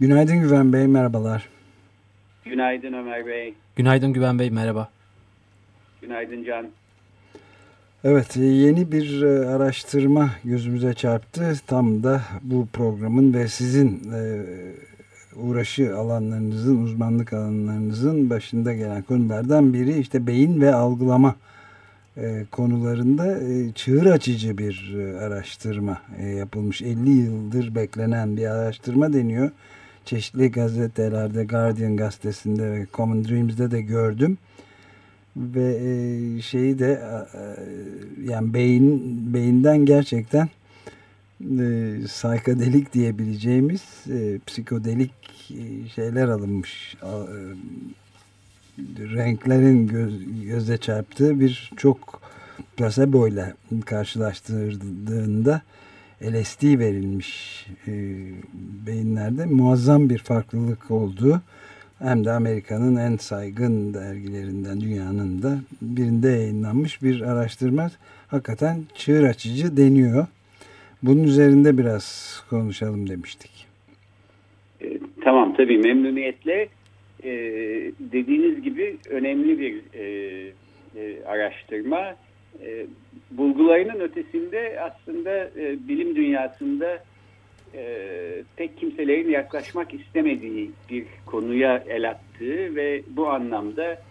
Günaydın Güven Bey, merhabalar. Günaydın Ömer Bey. Günaydın Güven Bey, merhaba. Günaydın Can. Evet, e, yeni bir e, araştırma gözümüze çarptı. Tam da bu programın ve sizin e, uğraşı alanlarınızın, uzmanlık alanlarınızın başında gelen konulardan biri işte beyin ve algılama konularında çığır açıcı bir araştırma yapılmış. 50 yıldır beklenen bir araştırma deniyor. Çeşitli gazetelerde Guardian gazetesinde ve Common Dreams'de de gördüm. Ve şeyi de yani beyin beyinden gerçekten e, saykadelik diyebileceğimiz psikodelik şeyler alınmış renklerin göz, göze çarptığı bir çok placebo ile karşılaştırdığında LSD verilmiş e, beyinlerde muazzam bir farklılık olduğu hem de Amerika'nın en saygın dergilerinden dünyanın da birinde yayınlanmış bir araştırma hakikaten çığır açıcı deniyor. Bunun üzerinde biraz konuşalım demiştik. E, tamam tabii memnuniyetle e, dediğiniz gibi önemli bir e, e, araştırma. E, bulgularının ötesinde aslında e, bilim dünyasında e, pek kimselerin yaklaşmak istemediği bir konuya el attığı ve bu anlamda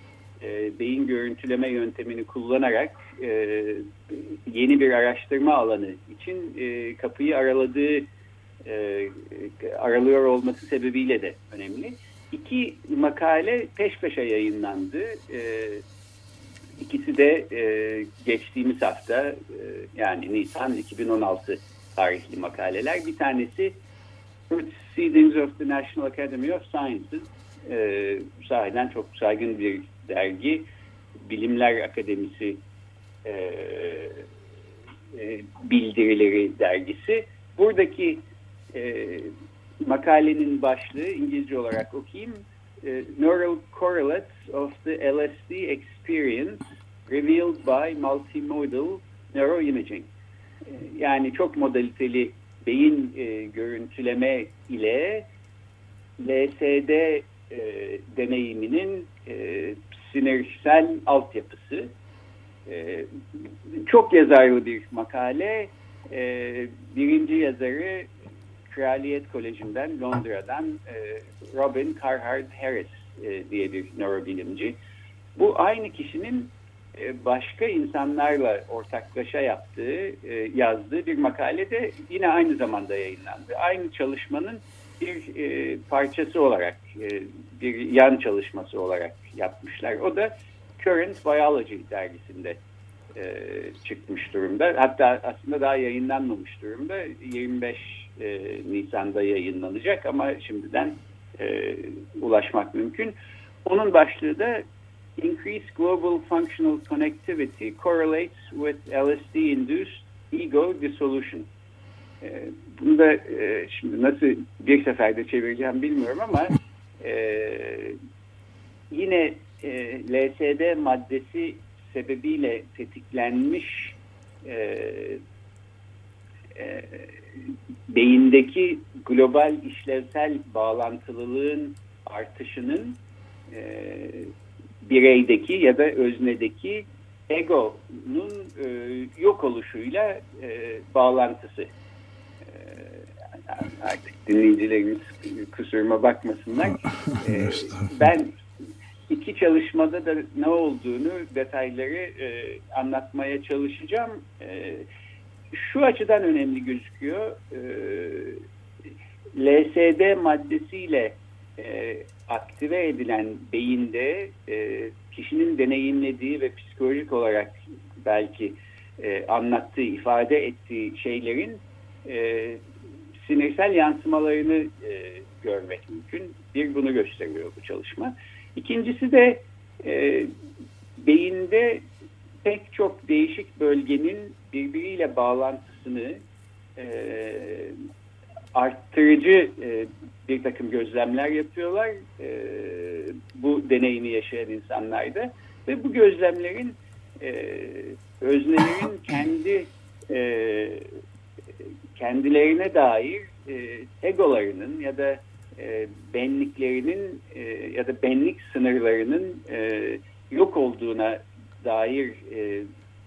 e, beyin görüntüleme yöntemini kullanarak e, yeni bir araştırma alanı için e, kapıyı araladığı e, aralıyor olması sebebiyle de önemli iki makale peş peşe yayınlandı. E, ikisi de e, geçtiğimiz hafta e, yani Nisan 2016 tarihli makaleler. Bir tanesi Proceedings of the National Academy of Sciences. E, sahiden çok saygın bir dergi. Bilimler Akademisi e, e, bildirileri dergisi. Buradaki e, makalenin başlığı İngilizce olarak okuyayım. E, Neural Correlates of the LSD Experience Revealed by Multimodal Neuroimaging. E, yani çok modaliteli beyin e, görüntüleme ile LSD e, deneyiminin e, sinirsel altyapısı. E, çok yazarlı bir makale. E, birinci yazarı Kraliyet Koleji'nden Londra'dan e, Robin Carhart Harris e, diye bir nörobilimci. Bu aynı kişinin e, başka insanlarla ortaklaşa yaptığı, e, yazdığı bir makalede yine aynı zamanda yayınlandı. Aynı çalışmanın bir e, parçası olarak, e, bir yan çalışması olarak yapmışlar. O da Current Biology dergisinde e, çıkmış durumda. Hatta aslında daha yayınlanmamış durumda. 25 e, Nisan'da yayınlanacak ama şimdiden e, ulaşmak mümkün. Onun başlığı da Increased Global Functional Connectivity Correlates with LSD-Induced Ego Dissolution. E, bunu da e, şimdi nasıl bir seferde çevireceğim bilmiyorum ama e, yine e, LSD maddesi sebebiyle tetiklenmiş e, e, beyindeki global işlevsel bağlantılılığın artışının e, bireydeki ya da öznedeki egonun e, yok oluşuyla e, bağlantısı. E, artık dinleyicilerimiz kusuruma bakmasınlar. E, ben iki çalışmada da ne olduğunu detayları e, anlatmaya çalışacağım. E, şu açıdan önemli gözüküyor. E, LSD maddesiyle e, aktive edilen beyinde e, kişinin deneyimlediği ve psikolojik olarak belki e, anlattığı, ifade ettiği şeylerin e, sinirsel yansımalarını e, görmek mümkün. Bir bunu gösteriyor bu çalışma. İkincisi de e, beyinde pek çok değişik bölgenin birbiriyle bağlantısını e, arttırıcı e, bir takım gözlemler yapıyorlar. E, bu deneyimi yaşayan insanlarda ve bu gözlemlerin e, öznelerin kendi e, kendilerine dair e, egolarının ya da e, benliklerinin e, ya da benlik sınırlarının e, yok olduğuna dair e,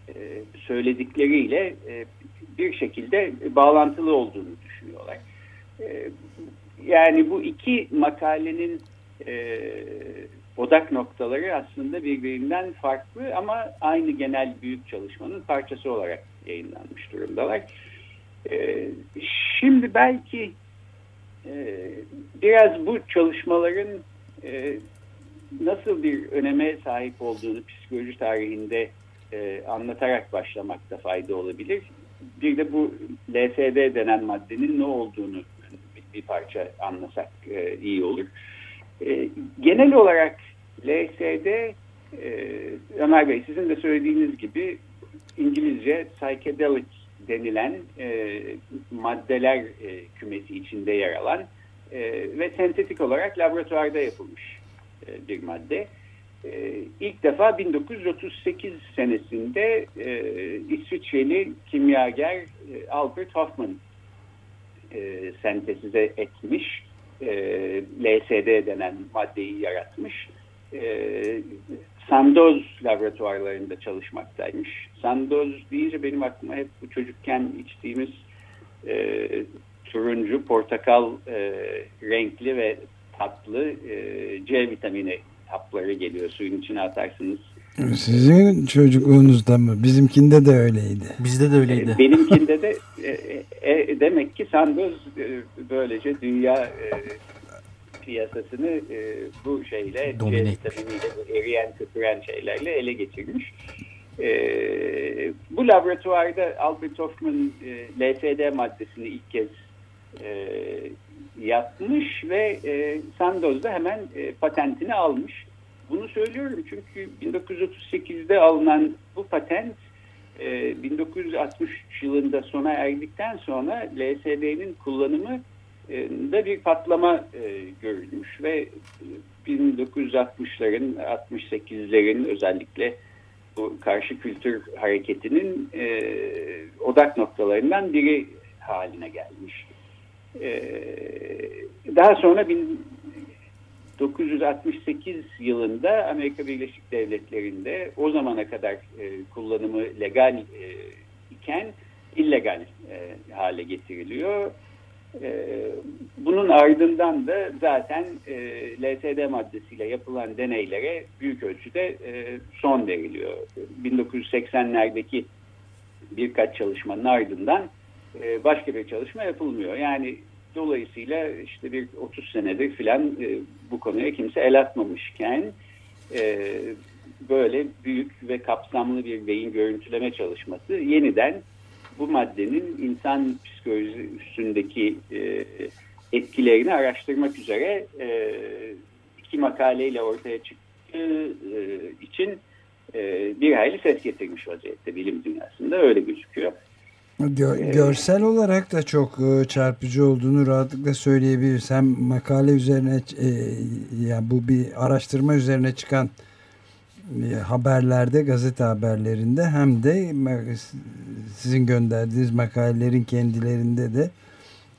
e, söyledikleriyle e, bir şekilde bağlantılı olduğunu düşünüyorlar. E, yani bu iki makalenin e, odak noktaları aslında birbirinden farklı ama aynı genel büyük çalışmanın parçası olarak yayınlanmış durumdalar. E, şimdi belki e, biraz bu çalışmaların e, nasıl bir öneme sahip olduğunu psikoloji tarihinde e, anlatarak başlamakta fayda olabilir. Bir de bu LSD denen maddenin ne olduğunu bir, parça anlasak e, iyi olur. E, genel olarak LSD, e, Ömer Bey sizin de söylediğiniz gibi İngilizce psychedelic denilen e, maddeler e, kümesi içinde yer alan e, ve sentetik olarak laboratuvarda yapılmış bir madde. E, ilk defa 1938 senesinde e, İsviçreli kimyager e, Albert Hoffman e, sentesize etmiş. E, LSD denen maddeyi yaratmış. E, Sandoz laboratuvarlarında çalışmaktaymış. Sandoz deyince benim aklıma hep bu çocukken içtiğimiz e, turuncu, portakal e, renkli ve tatlı e, C vitamini hapları geliyor. Suyun içine atarsınız. Sizin çocukluğunuzda mı? Bizimkinde de öyleydi. Bizde de öyleydi. E, benimkinde de e, e, demek ki Sandoz e, böylece dünya e, piyasasını e, bu şeyle C vitaminiyle eriyen köpüren şeylerle ele geçirmiş. E, bu laboratuvarda Albert Hoffman e, LSD maddesini ilk kez e, yapmış ve e, Sandoz da hemen e, patentini almış. Bunu söylüyorum çünkü 1938'de alınan bu patent e, 1963 yılında sona erdikten sonra LSD'nin kullanımı e, da bir patlama e, görülmüş ve 1960'ların 68'lerin özellikle bu karşı kültür hareketinin e, odak noktalarından biri haline gelmiş. E, daha sonra 1968 yılında Amerika Birleşik Devletleri'nde o zamana kadar e, kullanımı legal e, iken illegal e, hale getiriliyor. Bunun ardından da zaten LSD maddesiyle yapılan deneylere büyük ölçüde son veriliyor. 1980'lerdeki birkaç çalışmanın ardından başka bir çalışma yapılmıyor. Yani dolayısıyla işte bir 30 senedir filan e, bu konuya kimse el atmamışken e, böyle büyük ve kapsamlı bir beyin görüntüleme çalışması yeniden bu maddenin insan psikolojisi üstündeki e, etkilerini araştırmak üzere e, iki makaleyle ortaya çıktığı e, için e, bir hayli ses getirmiş vaziyette bilim dünyasında öyle gözüküyor. Gör, görsel olarak da çok e, çarpıcı olduğunu rahatlıkla söyleyebiliriz. Hem makale üzerine e, ya bu bir araştırma üzerine çıkan e, haberlerde, gazete haberlerinde hem de sizin gönderdiğiniz makalelerin kendilerinde de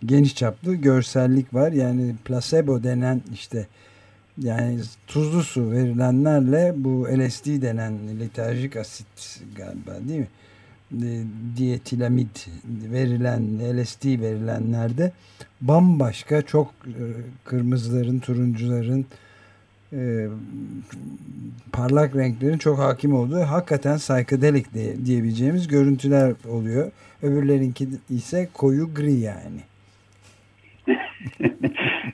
geniş çaplı görsellik var. Yani placebo denen işte yani tuzlu su verilenlerle bu LSD denen letarjik asit galiba değil mi? Diyetilamid verilen LSD verilenlerde bambaşka çok e, kırmızıların, turuncuların e, parlak renklerin çok hakim olduğu hakikaten psychedelic diye, diyebileceğimiz görüntüler oluyor. Öbürlerinki ise koyu gri yani.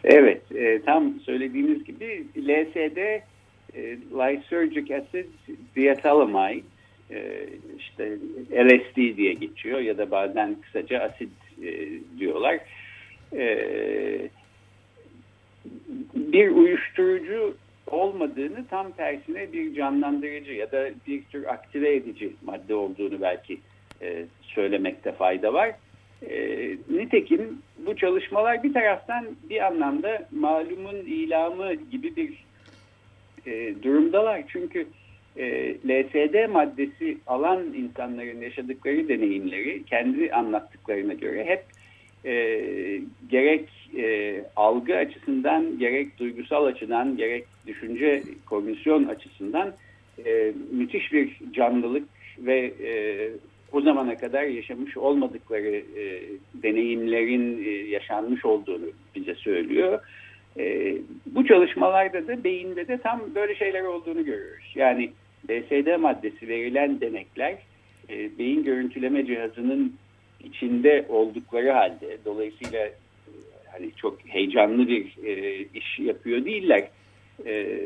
evet, e, tam söylediğiniz gibi LSD e, lysergic acid diethylamide e, işte LSD diye geçiyor ya da bazen kısaca asit e, diyorlar. e, bir uyuşturucu olmadığını tam tersine bir canlandırıcı ya da bir tür aktive edici madde olduğunu belki e, söylemekte fayda var. E, nitekim bu çalışmalar bir taraftan bir anlamda malumun ilamı gibi bir e, durumdalar. Çünkü e, LSD maddesi alan insanların yaşadıkları deneyimleri kendi anlattıklarına göre hep e, gerek e, algı açısından gerek duygusal açıdan gerek düşünce kognisyon açısından e, müthiş bir canlılık ve e, o zamana kadar yaşamış olmadıkları e, deneyimlerin e, yaşanmış olduğunu bize söylüyor. E, bu çalışmalarda da beyinde de tam böyle şeyler olduğunu görüyoruz. Yani LSD maddesi verilen denekler e, beyin görüntüleme cihazının içinde oldukları halde dolayısıyla e, hani çok heyecanlı bir e, iş yapıyor değiller. E,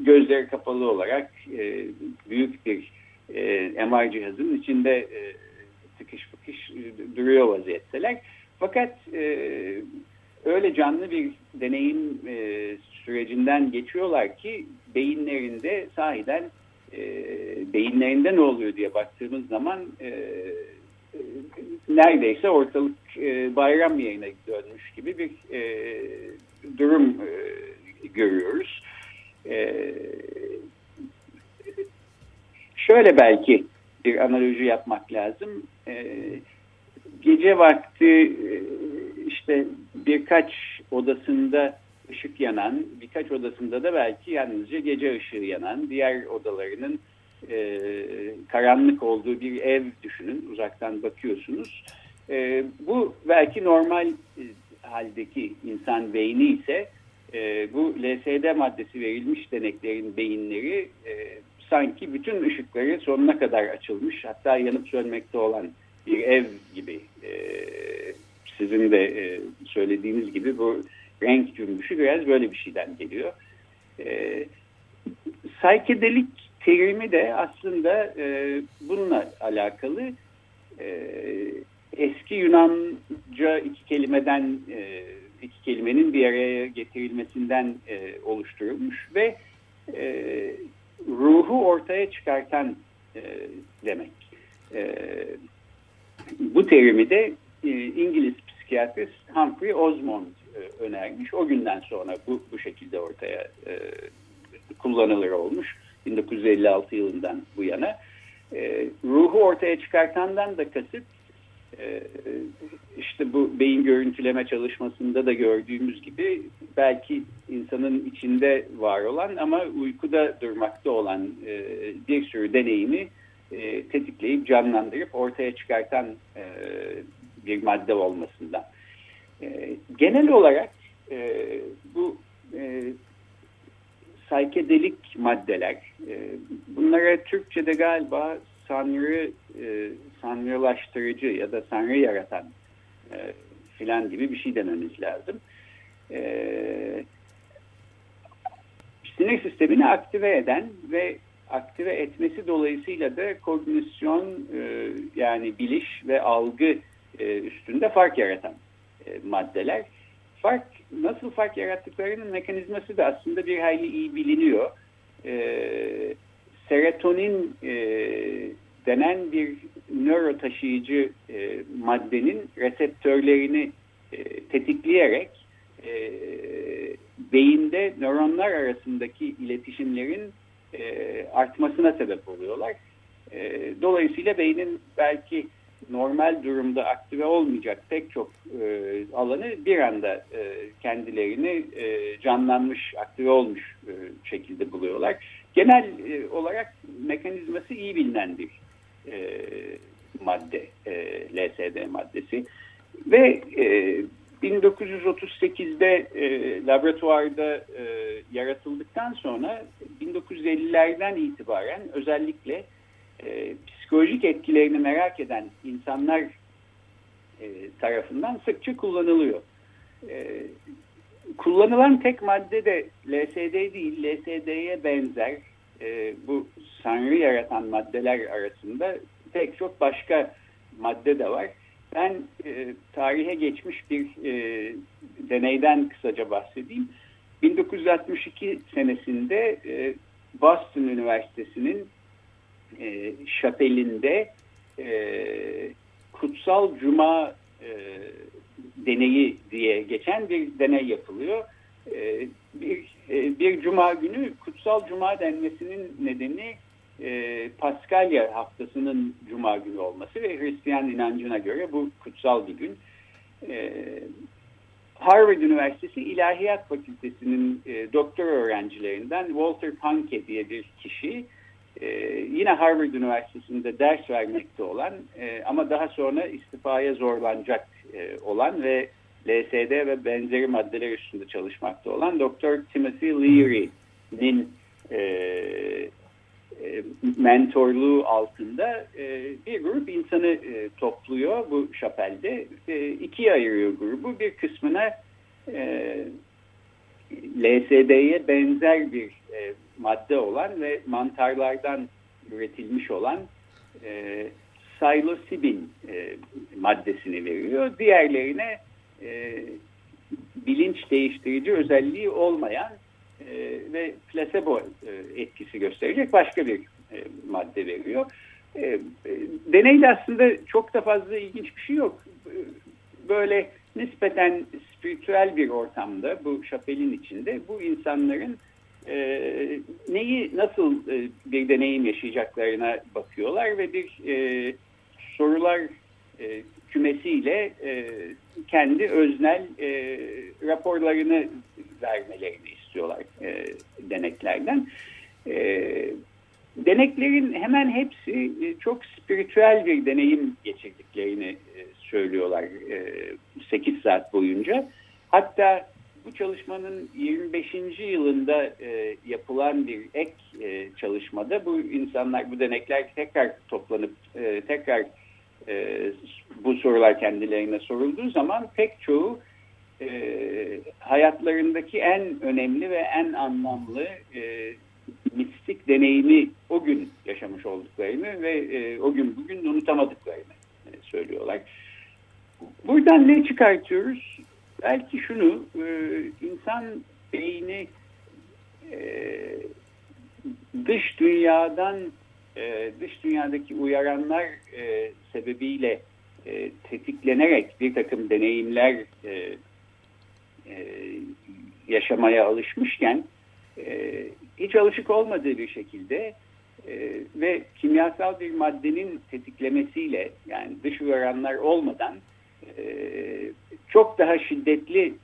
gözleri kapalı olarak e, büyük bir e, MR cihazının içinde e, tıkış fıkış duruyor vaziyetteler. Fakat e, öyle canlı bir deneyim e, sürecinden geçiyorlar ki beyinlerinde sahiden e, beyinlerinde ne oluyor diye baktığımız zaman e, e, neredeyse ortalık e, bayram yayına dönmüş gibi bir e, durum e, görüyoruz. E, şöyle belki bir analoji yapmak lazım. E, gece vakti e, işte birkaç odasında ışık yanan, birkaç odasında da belki yalnızca gece ışığı yanan, diğer odalarının e, karanlık olduğu bir ev düşünün. Uzaktan bakıyorsunuz. E, bu belki normal e, haldeki insan beyni ise e, bu LSD maddesi verilmiş deneklerin beyinleri e, sanki bütün ışıkları sonuna kadar açılmış hatta yanıp sönmekte olan bir ev gibi e, sizin de e, söylediğiniz gibi bu renk cümbüşü biraz böyle bir şeyden geliyor. E, psychedelic terimi de aslında e, bununla alakalı. E, eski Yunanca iki kelimeden e, iki kelimenin bir araya getirilmesinden e, oluşturulmuş ve e, ruhu ortaya çıkartan e, demek. E, bu terimi de e, İngiliz psikiyatrist Humphrey Osmond e, önermiş. O günden sonra bu, bu şekilde ortaya e, kullanılır olmuş. 1956 yılından bu yana. Ruhu ortaya çıkartandan da kasıt işte bu beyin görüntüleme çalışmasında da gördüğümüz gibi belki insanın içinde var olan ama uykuda durmakta olan bir sürü deneyimi tetikleyip canlandırıp ortaya çıkartan bir madde olmasından. E, genel olarak e, bu e, saykedelik maddeler, e, bunlara Türkçe'de galiba sanrı, e, sanrılaştırıcı ya da sanrı yaratan e, filan gibi bir şey dememiz lazım. E, sinir sistemini aktive eden ve aktive etmesi dolayısıyla da kognisyon e, yani biliş ve algı üstünde fark yaratan e, maddeler. Fark nasıl fark yarattıklarının mekanizması da aslında bir hayli iyi biliniyor. E, serotonin e, denen bir nöro taşıyıcı e, maddenin reseptörlerini e, tetikleyerek e, beyinde nöronlar arasındaki iletişimlerin e, artmasına sebep oluyorlar. E, dolayısıyla beynin belki normal durumda aktive olmayacak pek çok e, alanı bir anda e, kendilerini e, canlanmış, aktive olmuş e, şekilde buluyorlar. Genel e, olarak mekanizması iyi bilinen bir e, madde, e, LSD maddesi. Ve e, 1938'de e, laboratuvarda e, yaratıldıktan sonra 1950'lerden itibaren özellikle e, psikolojik etkilerini merak eden insanlar e, tarafından sıkça kullanılıyor. E, kullanılan tek madde de LSD değil, LSD'ye benzer e, bu sanrı yaratan maddeler arasında pek çok başka madde de var. Ben e, tarihe geçmiş bir e, deneyden kısaca bahsedeyim. 1962 senesinde e, Boston Üniversitesi'nin e, şapelinde e, Kutsal Cuma e, deneyi diye geçen bir deney yapılıyor. E, bir, e, bir cuma günü Kutsal Cuma denmesinin nedeni e, Paskalya haftasının cuma günü olması ve Hristiyan inancına göre bu kutsal bir gün. E, Harvard Üniversitesi İlahiyat Fakültesi'nin e, doktor öğrencilerinden Walter Panke diye bir kişi e, yine Harvard Üniversitesi'nde ders vermekte olan e, ama daha sonra istifaya zorlanacak e, olan ve LSD ve benzeri maddeler üstünde çalışmakta olan Dr. Timothy Leary'nin e, e, mentorluğu altında e, bir grup insanı e, topluyor bu şapelde. E, ikiye ayırıyor grubu. Bir kısmına LSD'ye benzer bir madde olan ve mantarlardan üretilmiş olan e, psilocybin e, maddesini veriyor. Diğerlerine e, bilinç değiştirici özelliği olmayan e, ve plasebo e, etkisi gösterecek başka bir e, madde veriyor. E, e, deneyde aslında çok da fazla ilginç bir şey yok. Böyle nispeten spiritüel bir ortamda bu şapelin içinde bu insanların e, neyi nasıl e, bir deneyim yaşayacaklarına bakıyorlar ve bir e, sorular e, kümesiyle e, kendi öznel e, raporlarını vermelerini istiyorlar e, deneklerden. E, deneklerin hemen hepsi e, çok spiritüel bir deneyim geçirdiklerini e, söylüyorlar e, 8 saat boyunca. Hatta bu çalışmanın 25. yılında e, yapılan bir ek e, çalışmada bu insanlar, bu denekler tekrar toplanıp e, tekrar e, bu sorular kendilerine sorulduğu zaman pek çoğu e, hayatlarındaki en önemli ve en anlamlı e, mistik deneyimi o gün yaşamış olduklarını ve e, o gün bugün unutamadıklarını e, söylüyorlar. Buradan ne çıkartıyoruz? Belki şunu, e, insan beyni e, dış dünyadan, e, dış dünyadaki uyaranlar sebebiyle tetiklenerek bir takım deneyimler yaşamaya alışmışken hiç alışık olmadığı bir şekilde ve kimyasal bir maddenin tetiklemesiyle yani dış uyaranlar olmadan çok daha şiddetli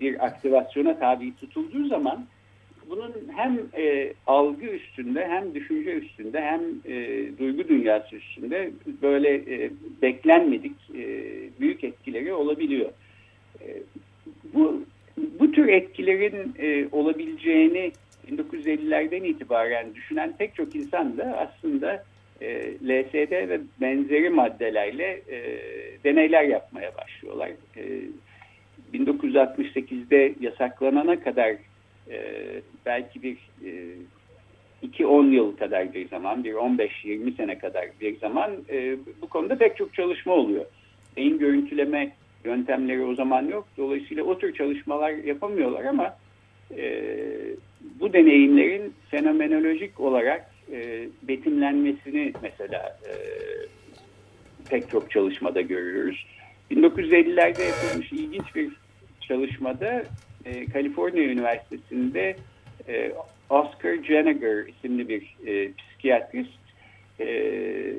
bir aktivasyona tabi tutulduğu zaman bunun hem e, algı üstünde hem düşünce üstünde hem e, duygu dünyası üstünde böyle e, beklenmedik e, büyük etkileri olabiliyor. E, bu bu tür etkilerin e, olabileceğini 1950'lerden itibaren düşünen pek çok insan da aslında e, LSD ve benzeri maddelerle e, deneyler yapmaya başlıyorlar. E, 1968'de yasaklanana kadar e, belki bir e, 2-10 yıl kadar bir zaman, bir 15-20 sene kadar bir zaman e, bu konuda pek çok çalışma oluyor. Beyin görüntüleme yöntemleri o zaman yok. Dolayısıyla o tür çalışmalar yapamıyorlar ama e, bu deneyimlerin fenomenolojik olarak e, betimlenmesini mesela e, pek çok çalışmada görüyoruz. 1950'lerde yapılmış ilginç bir çalışmada e, Kaliforniya Üniversitesi'nde e, Oscar Jeniger isimli bir e, psikiyatrist ee,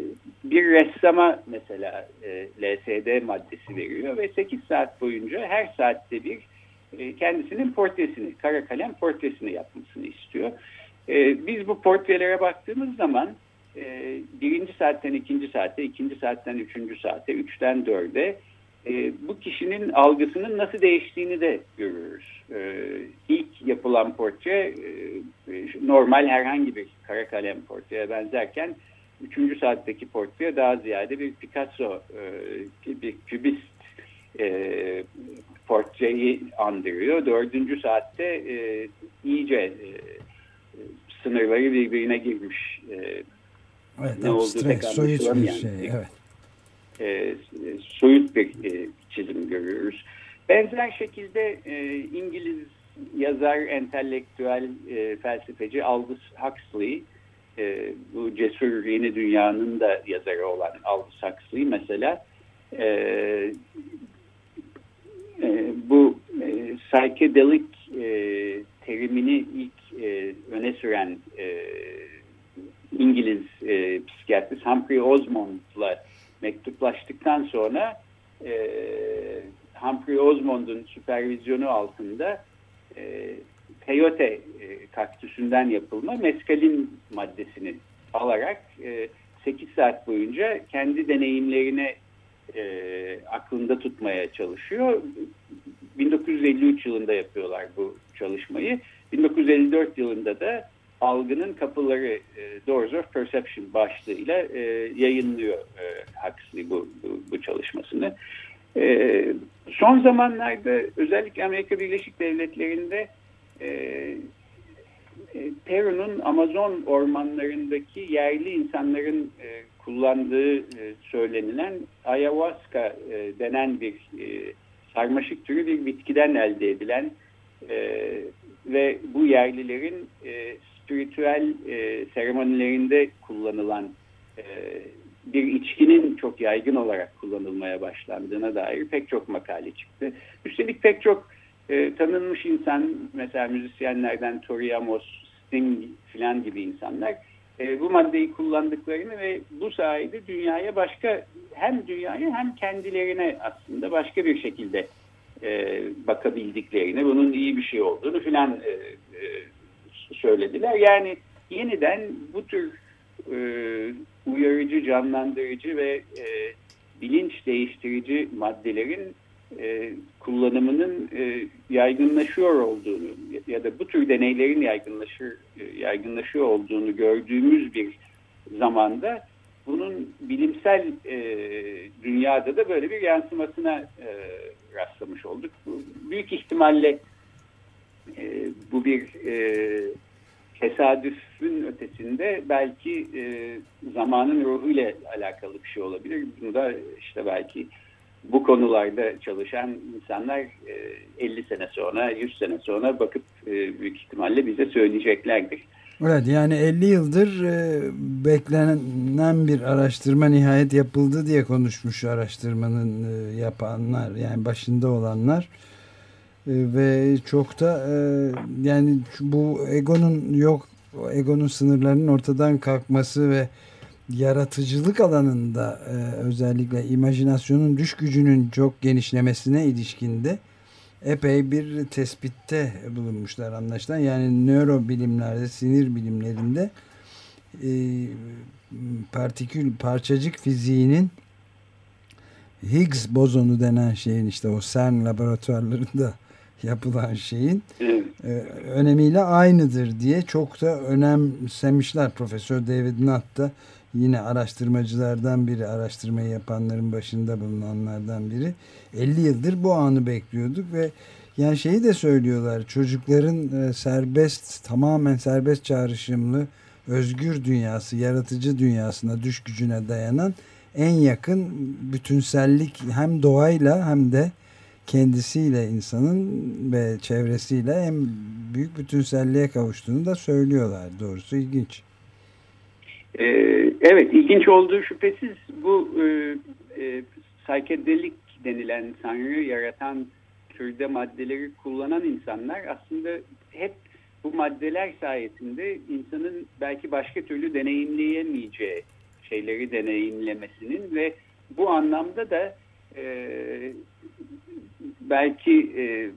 bir ressama mesela e, LSD maddesi veriyor ve 8 saat boyunca her saatte bir e, kendisinin portresini, kara kalem portresini yapmasını istiyor. E, biz bu portrelere baktığımız zaman birinci saatten ikinci saate, ikinci saatten üçüncü saate, üçten dörde bu kişinin algısının nasıl değiştiğini de görürüz. İlk yapılan portre normal herhangi bir kara kalem portreye benzerken üçüncü saatteki portre daha ziyade bir Picasso, e, bir kübist e, portreyi andırıyor. Dördüncü saatte e, iyice e, sınırları birbirine girmiş. E, evet, ne oldu stres, soyut bir şey. Evet. e, soyut bir e, çizim görüyoruz. Benzer şekilde e, İngiliz yazar, entelektüel, e, felsefeci Aldous Huxley, e, bu cesur yeni dünyanın da yazarı olan Aldous Huxley mesela e, e, bu e, psychedelic e, terimini ilk e, öne süren e, İngiliz e, psikiyatrist Humphrey Osmond'la mektuplaştıktan sonra e, Humphrey Osmond'un süpervizyonu altında e, peyote e, kaktüsünden yapılma meskalin maddesini alarak e, 8 saat boyunca kendi deneyimlerine e, aklında tutmaya çalışıyor. 1953 yılında yapıyorlar bu çalışmayı. 1954 yılında da Algının Kapıları e, Doors of Perception başlığıyla e, yayınlıyor e, Huxley bu, bu, bu çalışmasını. E, son zamanlarda özellikle Amerika Birleşik Devletleri'nde e, e, Peru'nun Amazon ormanlarındaki yerli insanların e, kullandığı e, söylenilen ayahuasca e, denen bir e, sarmaşık türü bir bitkiden elde edilen e, ve bu yerlilerin e, spiritüel e, seremonilerinde kullanılan e, bir içkinin çok yaygın olarak kullanılmaya başlandığına dair pek çok makale çıktı. Üstelik pek çok e, tanınmış insan mesela müzisyenlerden Tori Amos, Sting filan gibi insanlar e, bu maddeyi kullandıklarını ve bu sayede dünyaya başka hem dünyaya hem kendilerine aslında başka bir şekilde e, bakabildiklerini, bunun iyi bir şey olduğunu filan e, e, söylediler. Yani yeniden bu tür e, uyarıcı, canlandırıcı ve e, bilinç değiştirici maddelerin e, kullanımının e, yaygınlaşıyor olduğunu ya da bu tür deneylerin yaygınlaşır e, yaygınlaşıyor olduğunu gördüğümüz bir zamanda bunun bilimsel e, dünyada da böyle bir yansımasına e, rastlamış olduk. Büyük ihtimalle e, bu bir e, tesadüfün ötesinde belki e, zamanın ruhuyla alakalı bir şey olabilir. Bunu da işte belki bu konularda çalışan insanlar e, 50 sene sonra, 100 sene sonra bakıp e, büyük ihtimalle bize söyleyeceklerdir. Evet yani 50 yıldır e, beklenen bir araştırma nihayet yapıldı diye konuşmuş araştırmanın e, yapanlar yani başında olanlar. E, ve çok da e, yani bu egonun yok egonun sınırlarının ortadan kalkması ve yaratıcılık alanında e, özellikle imajinasyonun düş gücünün çok genişlemesine ilişkinde epey bir tespitte bulunmuşlar anlaşılan. Yani nörobilimlerde, sinir bilimlerinde e, partikül, parçacık fiziğinin Higgs bozonu denen şeyin işte o CERN laboratuvarlarında yapılan şeyin e, önemiyle aynıdır diye çok da önemsemişler. Profesör David Nutt da yine araştırmacılardan biri, araştırmayı yapanların başında bulunanlardan biri. 50 yıldır bu anı bekliyorduk ve yani şeyi de söylüyorlar çocukların e, serbest tamamen serbest çağrışımlı özgür dünyası yaratıcı dünyasına düş gücüne dayanan en yakın bütünsellik hem doğayla hem de kendisiyle insanın ve çevresiyle en büyük bütünselliğe kavuştuğunu da söylüyorlar. Doğrusu ilginç. Ee, evet ilginç olduğu şüphesiz bu e, e, psychedelic denilen sanrı yaratan türde maddeleri kullanan insanlar aslında hep bu maddeler sayesinde insanın belki başka türlü deneyimleyemeyeceği şeyleri deneyimlemesinin ve bu anlamda da e, belki e,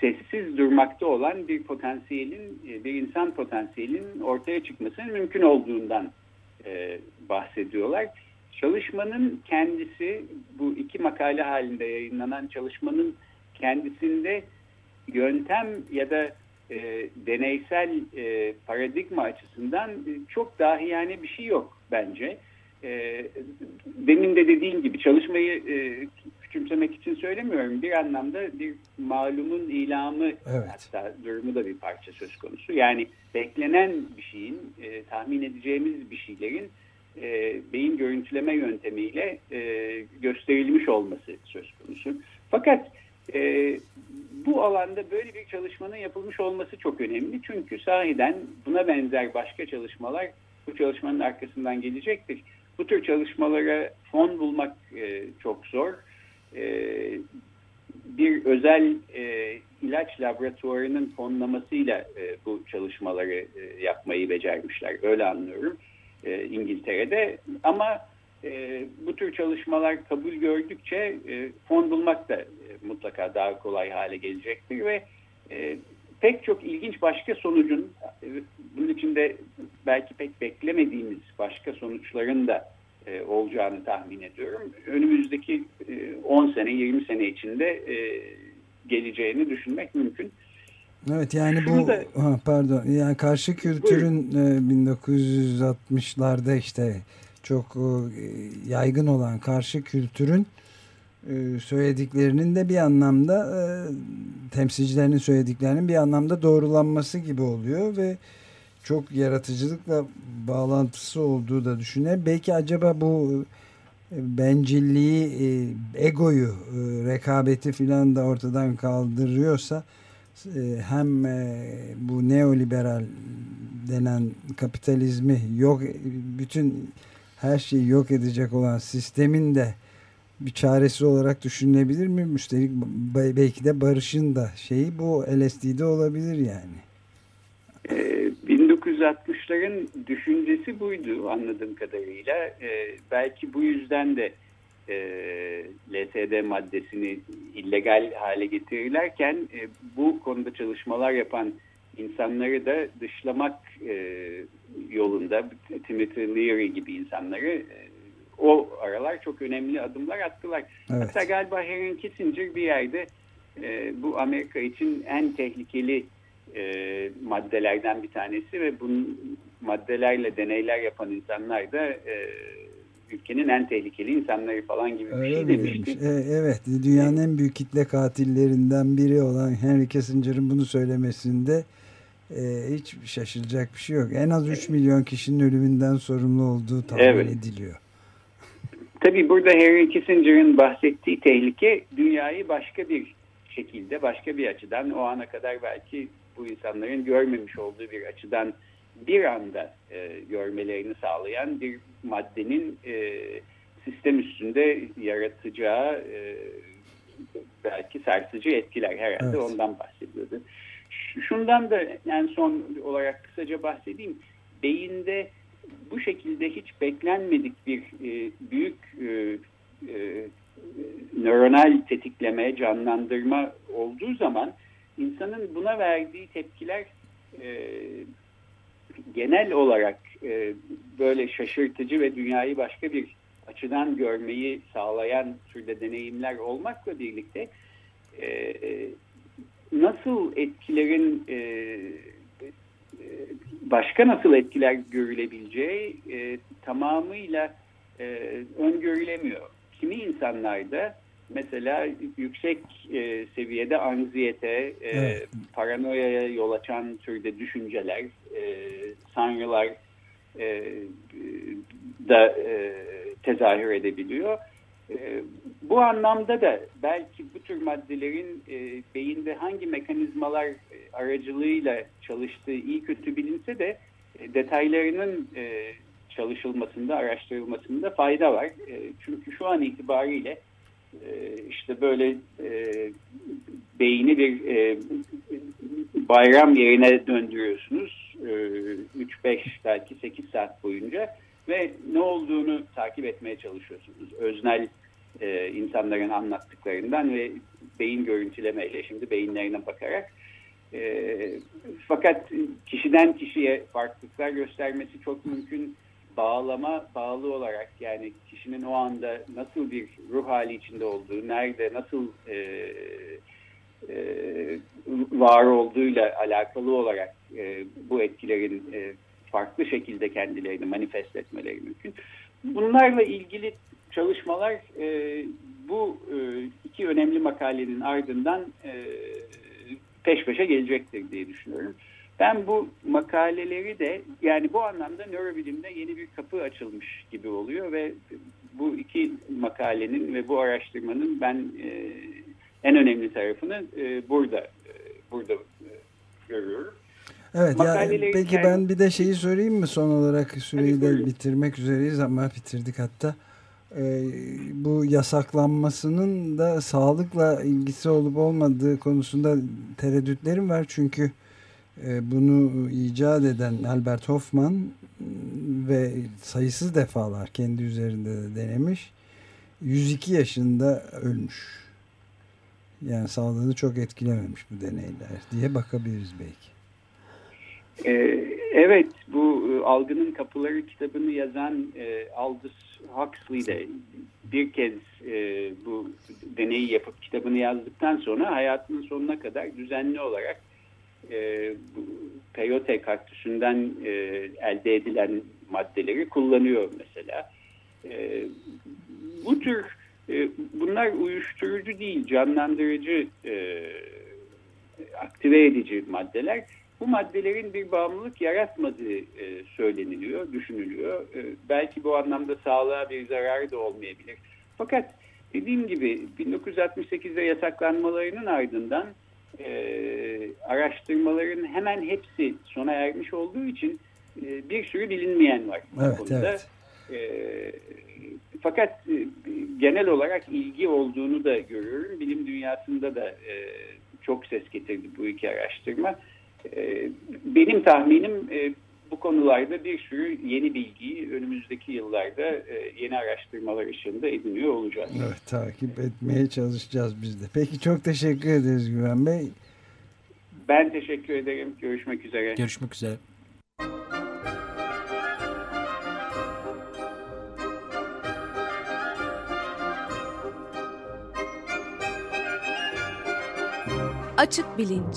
sessiz durmakta olan bir potansiyelin, e, bir insan potansiyelinin ortaya çıkmasının mümkün olduğundan e, bahsediyorlar. Çalışmanın kendisi, bu iki makale halinde yayınlanan çalışmanın kendisinde yöntem ya da e, deneysel e, paradigma açısından çok dahi yani bir şey yok bence. E, demin de dediğim gibi çalışmayı e, küçümsemek için söylemiyorum. Bir anlamda bir malumun ilamı evet. hatta durumu da bir parça söz konusu. Yani beklenen bir şeyin, e, tahmin edeceğimiz bir şeylerin e, beyin görüntüleme yöntemiyle e, gösterilmiş olması söz konusu. Fakat e, bu alanda böyle bir çalışmanın yapılmış olması çok önemli. Çünkü sahiden buna benzer başka çalışmalar bu çalışmanın arkasından gelecektir. Bu tür çalışmalara fon bulmak e, çok zor. E, bir özel e, ilaç laboratuvarının fonlamasıyla e, bu çalışmaları e, yapmayı becermişler. Öyle anlıyorum İngiltere'de. Ama bu tür çalışmalar kabul gördükçe fon bulmak da mutlaka daha kolay hale gelecektir ve pek çok ilginç başka sonucun bunun içinde belki pek beklemediğimiz başka sonuçların da e, olacağını tahmin ediyorum. Önümüzdeki e, 10 sene 20 sene içinde e, geleceğini düşünmek mümkün. Evet yani bu da, ha, pardon yani karşı kültürün e, 1960'larda işte çok e, yaygın olan karşı kültürün e, söylediklerinin de bir anlamda e, temsilcilerinin söylediklerinin bir anlamda doğrulanması gibi oluyor ve çok yaratıcılıkla bağlantısı olduğu da düşünüyor. Belki acaba bu bencilliği, egoyu, rekabeti filan da ortadan kaldırıyorsa hem bu neoliberal denen kapitalizmi yok bütün her şeyi yok edecek olan sistemin de bir çaresi olarak düşünülebilir mi? Üstelik belki de barışın da şeyi bu LSD'de olabilir yani. 1960'ların düşüncesi buydu anladığım kadarıyla. Ee, belki bu yüzden de e, LSD maddesini illegal hale getirirlerken e, bu konuda çalışmalar yapan insanları da dışlamak e, yolunda Timothy Leary gibi insanları e, o aralar çok önemli adımlar attılar. Evet. Hatta galiba Henry Kissinger bir yerde e, bu Amerika için en tehlikeli e, maddelerden bir tanesi ve bunun maddelerle deneyler yapan insanlar da e, ülkenin en tehlikeli insanları falan gibi bir Öyle şey demişti. E, evet, dünyanın en büyük kitle katillerinden biri olan Henry Kissinger'ın bunu söylemesinde e, hiç şaşılacak bir şey yok. En az 3 milyon kişinin ölümünden sorumlu olduğu tahmin evet. ediliyor. Tabii burada Henry Kissinger'ın bahsettiği tehlike dünyayı başka bir şekilde, başka bir açıdan o ana kadar belki bu insanların görmemiş olduğu bir açıdan bir anda e, görmelerini sağlayan bir maddenin e, sistem üstünde yaratacağı e, belki sarsıcı etkiler herhalde evet. ondan bahsediyordu. Şundan da yani son olarak kısaca bahsedeyim. Beyinde bu şekilde hiç beklenmedik bir e, büyük e, e, nöronal tetikleme, canlandırma olduğu zaman insanın buna verdiği tepkiler e, genel olarak e, böyle şaşırtıcı ve dünyayı başka bir açıdan görmeyi sağlayan türde deneyimler olmakla birlikte e, nasıl etkilerin e, e başka nasıl etkiler görülebileceği e, tamamıyla e, öngörülemiyor. Kimi insanlarda mesela yüksek e, seviyede anziyete, e, evet. paranoyaya yol açan türde düşünceler, e, sanrılar e, da e, tezahür edebiliyor. E, bu anlamda da belki bu tür maddelerin e, beyinde hangi mekanizmalar aracılığıyla çalıştığı iyi kötü bilinse de e, detaylarının e, çalışılmasında, araştırılmasında fayda var. E, çünkü şu an itibariyle işte böyle e, beyni bir e, bayram yerine döndürüyorsunuz. E, 3-5 belki 8 saat boyunca ve ne olduğunu takip etmeye çalışıyorsunuz. Öznel e, insanların anlattıklarından ve beyin görüntülemeyle şimdi beyinlerine bakarak. E, fakat kişiden kişiye farklılıklar göstermesi çok mümkün bağlama bağlı olarak yani kişinin o anda nasıl bir ruh hali içinde olduğu, nerede nasıl e, e, var olduğuyla alakalı olarak e, bu etkilerin e, farklı şekilde kendilerini manifest etmeleri mümkün. Bunlarla ilgili çalışmalar e, bu e, iki önemli makalenin ardından e, peş peşe gelecektir diye düşünüyorum. Ben bu makaleleri de yani bu anlamda nörobilimde yeni bir kapı açılmış gibi oluyor ve bu iki makalenin ve bu araştırmanın ben e, en önemli tarafını e, burada e, burada e, görüyorum. Evet ya, peki kendi... ben bir de şeyi sorayım mı son olarak süreyi de bitirmek üzereyiz ama bitirdik hatta. Ee, bu yasaklanmasının da sağlıkla ilgisi olup olmadığı konusunda tereddütlerim var çünkü bunu icat eden Albert Hoffman ve sayısız defalar kendi üzerinde de denemiş 102 yaşında ölmüş. Yani sağlığını çok etkilememiş bu deneyler diye bakabiliriz belki. Ee, evet, bu e, Algının Kapıları kitabını yazan e, Aldous Huxley de bir kez e, bu deneyi yapıp kitabını yazdıktan sonra hayatının sonuna kadar düzenli olarak e, peyote kaktüsünden e, elde edilen maddeleri kullanıyor mesela. E, bu tür e, bunlar uyuşturucu değil, canlandırıcı, e, aktive edici maddeler. Bu maddelerin bir bağımlılık yaratmadığı e, söyleniliyor, düşünülüyor. E, belki bu anlamda sağlığa bir zararı da olmayabilir. Fakat dediğim gibi 1968'de yasaklanmalarının ardından e, araştırmaların hemen hepsi sona ermiş olduğu için e, bir sürü bilinmeyen var. Evet, konuda. evet. E, fakat e, genel olarak ilgi olduğunu da görüyorum. Bilim dünyasında da e, çok ses getirdi bu iki araştırma. E, benim tahminim e, bu konularda bir sürü yeni bilgiyi önümüzdeki yıllarda e, yeni araştırmalar ışığında ediniyor olacağız. Evet takip etmeye çalışacağız biz de. Peki çok teşekkür ederiz Güven Bey. Ben teşekkür ederim. Görüşmek üzere. Görüşmek üzere. Açık Bilinç